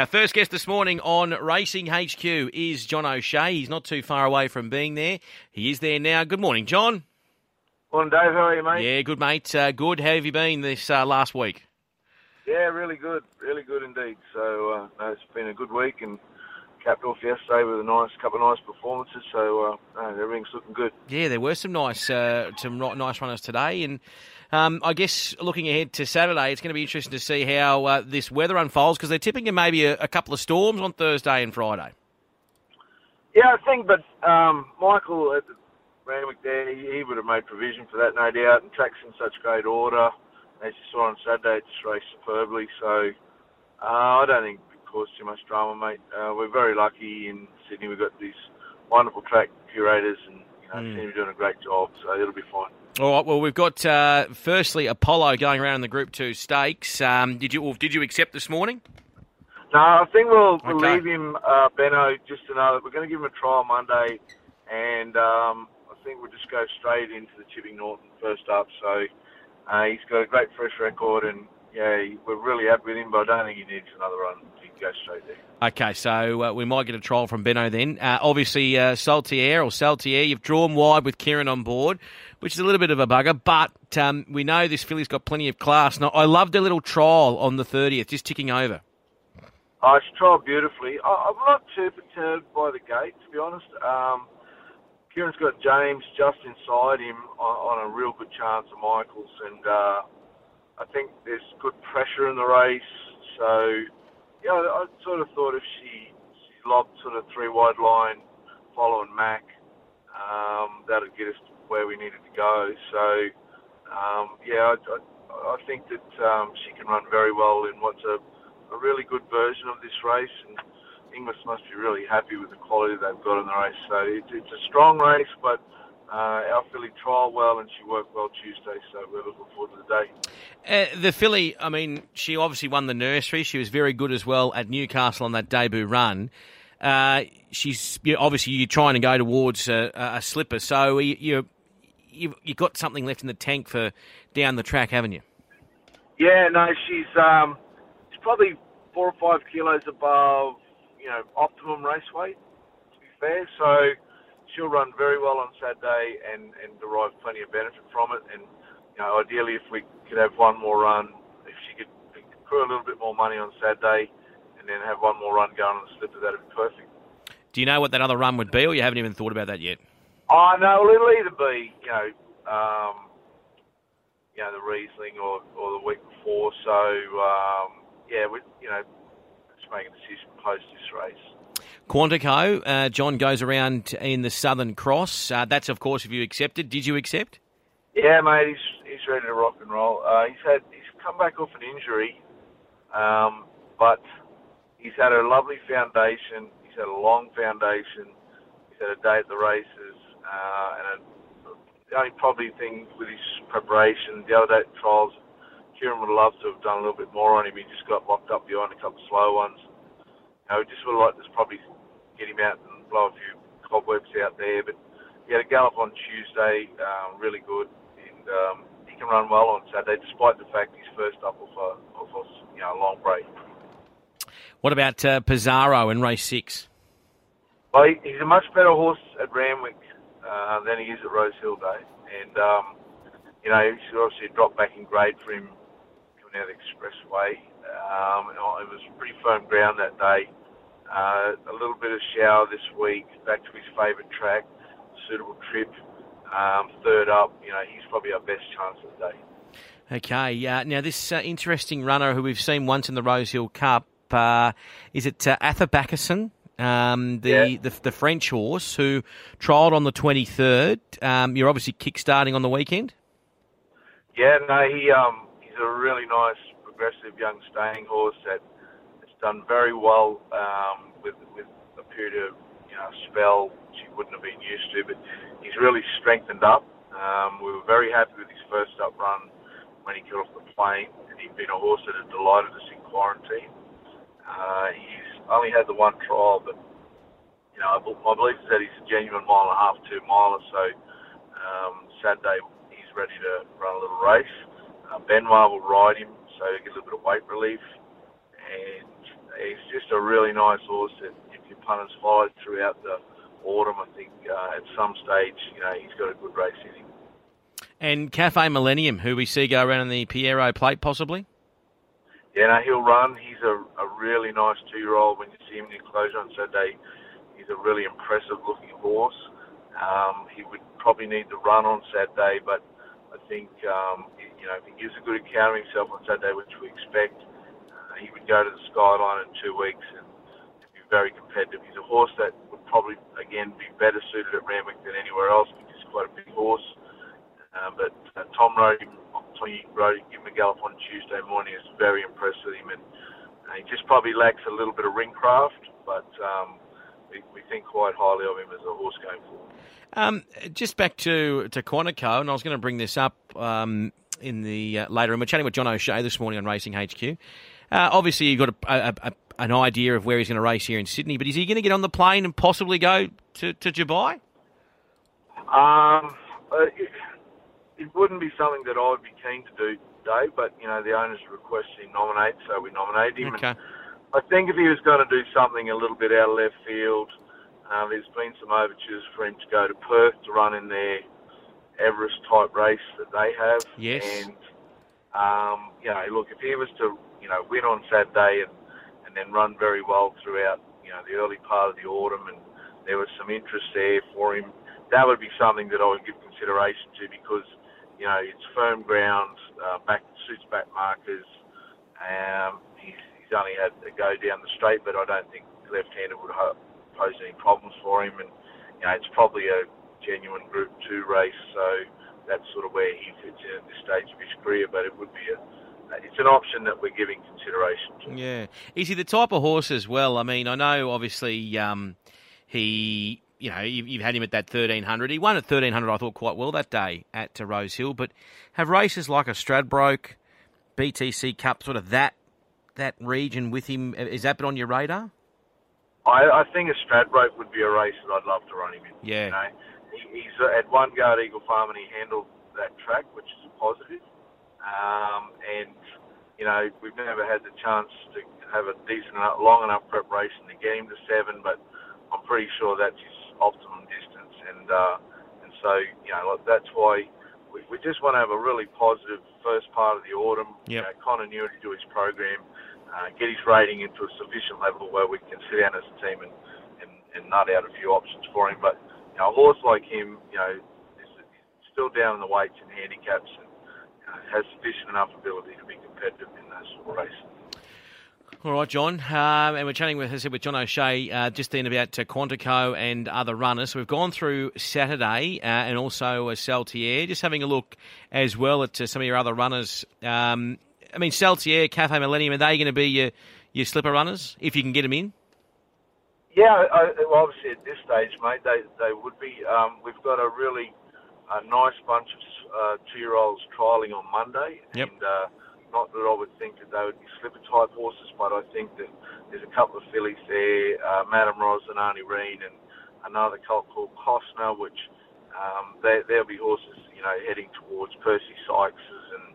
Our first guest this morning on Racing HQ is John O'Shea. He's not too far away from being there. He is there now. Good morning, John. Morning, Dave. How are you, mate? Yeah, good, mate. Uh, good. How have you been this uh, last week? Yeah, really good. Really good indeed. So, uh, no, it's been a good week and capped off yesterday with a nice couple of nice performances. So, uh, everything's looking good. Yeah, there were some nice, uh, some nice runners today, and um, I guess looking ahead to Saturday, it's going to be interesting to see how uh, this weather unfolds because they're tipping in maybe a, a, couple of storms on Thursday and Friday. Yeah, I think, but um, Michael at Randwick there, he, he would have made provision for that, no doubt, and track's in such great order. As you saw on Saturday, it just raced superbly. So uh, I don't think it caused too much drama, mate. Uh, we're very lucky in Sydney. We've got these wonderful track curators, and you know, mm. seem to be doing a great job. So it'll be fine. All right. Well, we've got uh, firstly Apollo going around in the Group Two stakes. Um, did you did you accept this morning? No, I think we'll, we'll leave him, uh, Benno, just to know that we're going to give him a trial Monday, and um, I think we'll just go straight into the Chipping Norton first up. So uh, he's got a great fresh record, and yeah, we're really happy with him, but I don't think he needs another run. He can go straight there. Okay, so uh, we might get a trial from Benno then. Uh, obviously, uh, Saltier or Saltier, you've drawn wide with Kieran on board which is a little bit of a bugger. But um, we know this filly's got plenty of class. Now, I loved a little trial on the 30th, just ticking over. Oh, she trialled beautifully. I, am not too perturbed by the gate, to be honest. Um, Kieran's got James just inside him on, on, a real good chance of Michaels, and uh, I think there's good pressure in the race. So, yeah, I, sort of thought if she, she lobbed sort of three wide line following Mac, um, that'd get us to where we needed to go. So, um, yeah, I, I, I, think that um, she can run very well in what's a, a really good version of this race, and Inglis must be really happy with the quality they've got in the race. So it, it's a strong race, but uh, our filly trialled well and she worked well Tuesday, so we're looking forward to the day. Uh, the filly, I mean, she obviously won the nursery. She was very good as well at Newcastle on that debut run. Uh, she's obviously you're trying to go towards a, a slipper, so you, you you've, you've got something left in the tank for down the track, haven't you? Yeah, no, she's um, she's probably four or five kilos above, you know, optimum race weight. To be fair, so she'll run very well on Saturday and and derive plenty of benefit from it. And you know, ideally, if we could have one more run, if she could accrue a little bit more money on Saturday, and then have one more run going on the slipper, that'd be perfect. Do you know what that other run would be, or you haven't even thought about that yet? Oh no, well, it'll either be you know, um, you know the Riesling or, or the week before. So um, yeah, we you know just make a decision post this race. Quantico, uh, John goes around in the Southern Cross. Uh, that's of course if you accepted. Did you accept? Yeah, mate, he's he's ready to rock and roll. Uh, he's had he's come back off an injury, um, but he's had a lovely foundation. He's had a long foundation. He's had a day at the races. Uh, and the only probably thing with his preparation, the other day at trials, Kieran would love to have done a little bit more on him. He just got locked up behind a couple of slow ones. Know, just would like to probably get him out and blow a few cobwebs out there. But he had a gallop on Tuesday, um, really good, and um, he can run well on Saturday, despite the fact he's first up off a, off a you know, long break. What about uh, Pizarro in race six? Well, he's a much better horse at Randwick uh, than he is at Rosehill Day. And, um, you know, he's obviously a drop back in grade for him coming out of the expressway. Um, it was pretty firm ground that day. Uh, a little bit of shower this week, back to his favourite track, suitable trip. Um, third up, you know, he's probably our best chance of the day. Okay, uh, now this uh, interesting runner who we've seen once in the Rosehill Cup, uh, is it uh, um, the, yeah. the, the French horse who trialled on the 23rd. Um, you're obviously kick-starting on the weekend. Yeah, no, he um, he's a really nice, progressive young staying horse that done very well um, with with a period of you know spell she wouldn't have been used to, but he's really strengthened up. Um, we were very happy with his first up run when he got off the plane, and he'd been a horse that had delighted us in quarantine. Uh, he's only had the one trial, but you know, my belief is that he's a genuine mile and a half, two miler. So um, Saturday he's ready to run a little race. Uh, Benoit will ride him, so he get a little bit of weight relief. And he's just a really nice horse that if your punters followed throughout the autumn, I think uh, at some stage, you know, he's got a good race in him. And Cafe Millennium, who we see go around in the Pierro plate, possibly? Yeah, no, he'll run. He's a, a really nice two-year-old. When you see him in the enclosure on Saturday, he's a really impressive-looking horse. Um, he would probably need to run on Saturday, but I think um, you know if he gives a good account of himself on Saturday, which we expect, he would go to the skyline in two weeks and be very competitive. He's a horse that would probably again be better suited at Randwick than anywhere else because he's quite a big horse. Uh, but uh, Tom rode him, Tommy rode him a gallop on Tuesday morning. Is very impressed with him, and uh, he just probably lacks a little bit of ring craft, but. Um, we, we think quite highly of him as a horse going forward. Um, just back to to Quantico, and I was going to bring this up um, in the uh, later, and we're chatting with John O'Shea this morning on Racing HQ. Uh, obviously, you've got a, a, a, an idea of where he's going to race here in Sydney, but is he going to get on the plane and possibly go to, to Dubai? Um, uh, it, it, wouldn't be something that I would be keen to do, Dave, but, you know, the owners requested him nominate, so we nominated him. Okay. I think if he was going to do something a little bit out of left field, um, there's been some overtures for him to go to Perth to run in their Everest type race that they have. Yes. And, um, you know, look, if he was to, you know, win on Saturday and, and then run very well throughout, you know, the early part of the autumn and there was some interest there for him, that would be something that I would give consideration to because, you know, it's firm ground, uh, back suits back markers. Um, he's, he's only had a go down the straight, but I don't think left-handed would pose any problems for him. And you know, it's probably a genuine Group Two race, so that's sort of where he fits in at this stage of his career. But it would be a it's an option that we're giving consideration to. Yeah, is he the type of horse as well? I mean, I know obviously um, he. You know, you've had him at that 1300. He won at 1300, I thought, quite well that day at uh, Rosehill. But have races like a Stradbroke, BTC Cup, sort of that that region with him? Is that been on your radar? I, I think a Stradbroke would be a race that I'd love to run him in. Yeah. You know, he, he's uh, at one go at Eagle Farm and he handled that track, which is a positive. Um, and you know, we've never had the chance to have a decent enough, long enough preparation to get him to seven, but I'm pretty sure that's his optimum distance. And uh, and so you know, that's why we, we just want to have a really positive first part of the autumn. Yep. You know, continuity to his program uh, get his rating into a sufficient level where we can sit down as a team and, and, and nut out a few options for him. But you know, a horse like him, you know, is, still down in the weights and handicaps and uh, has sufficient enough ability to be competitive in those sort of races. All right, John. Um, and we're chatting with, as I said, with John O'Shea uh, just then about uh, Quantico and other runners. So we've gone through Saturday uh, and also uh, Saltier. Just having a look as well at uh, some of your other runners. Um, I mean, Saltier, Cafe Millennium, are they going to be your, your slipper runners if you can get them in? Yeah, I, well, obviously at this stage, mate, they they would be. Um, we've got a really a nice bunch of uh, two-year-olds trialling on Monday, yep. and uh, not that I would think that they would be slipper type horses, but I think that there's a couple of fillies there, uh, Madame Ros and Arnie Reen, and another colt called Costner, which um, they, they'll be horses, you know, heading towards Percy Sykes's and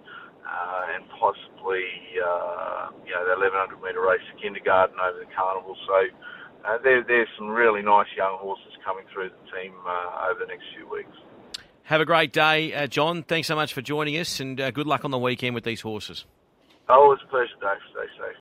uh, and possibly uh, you know the 1100 metre race, to kindergarten over the carnival. So uh, there, there's some really nice young horses coming through the team uh, over the next few weeks. Have a great day, uh, John. Thanks so much for joining us, and uh, good luck on the weekend with these horses. Oh, it's a pleasure, Dave. Stay safe.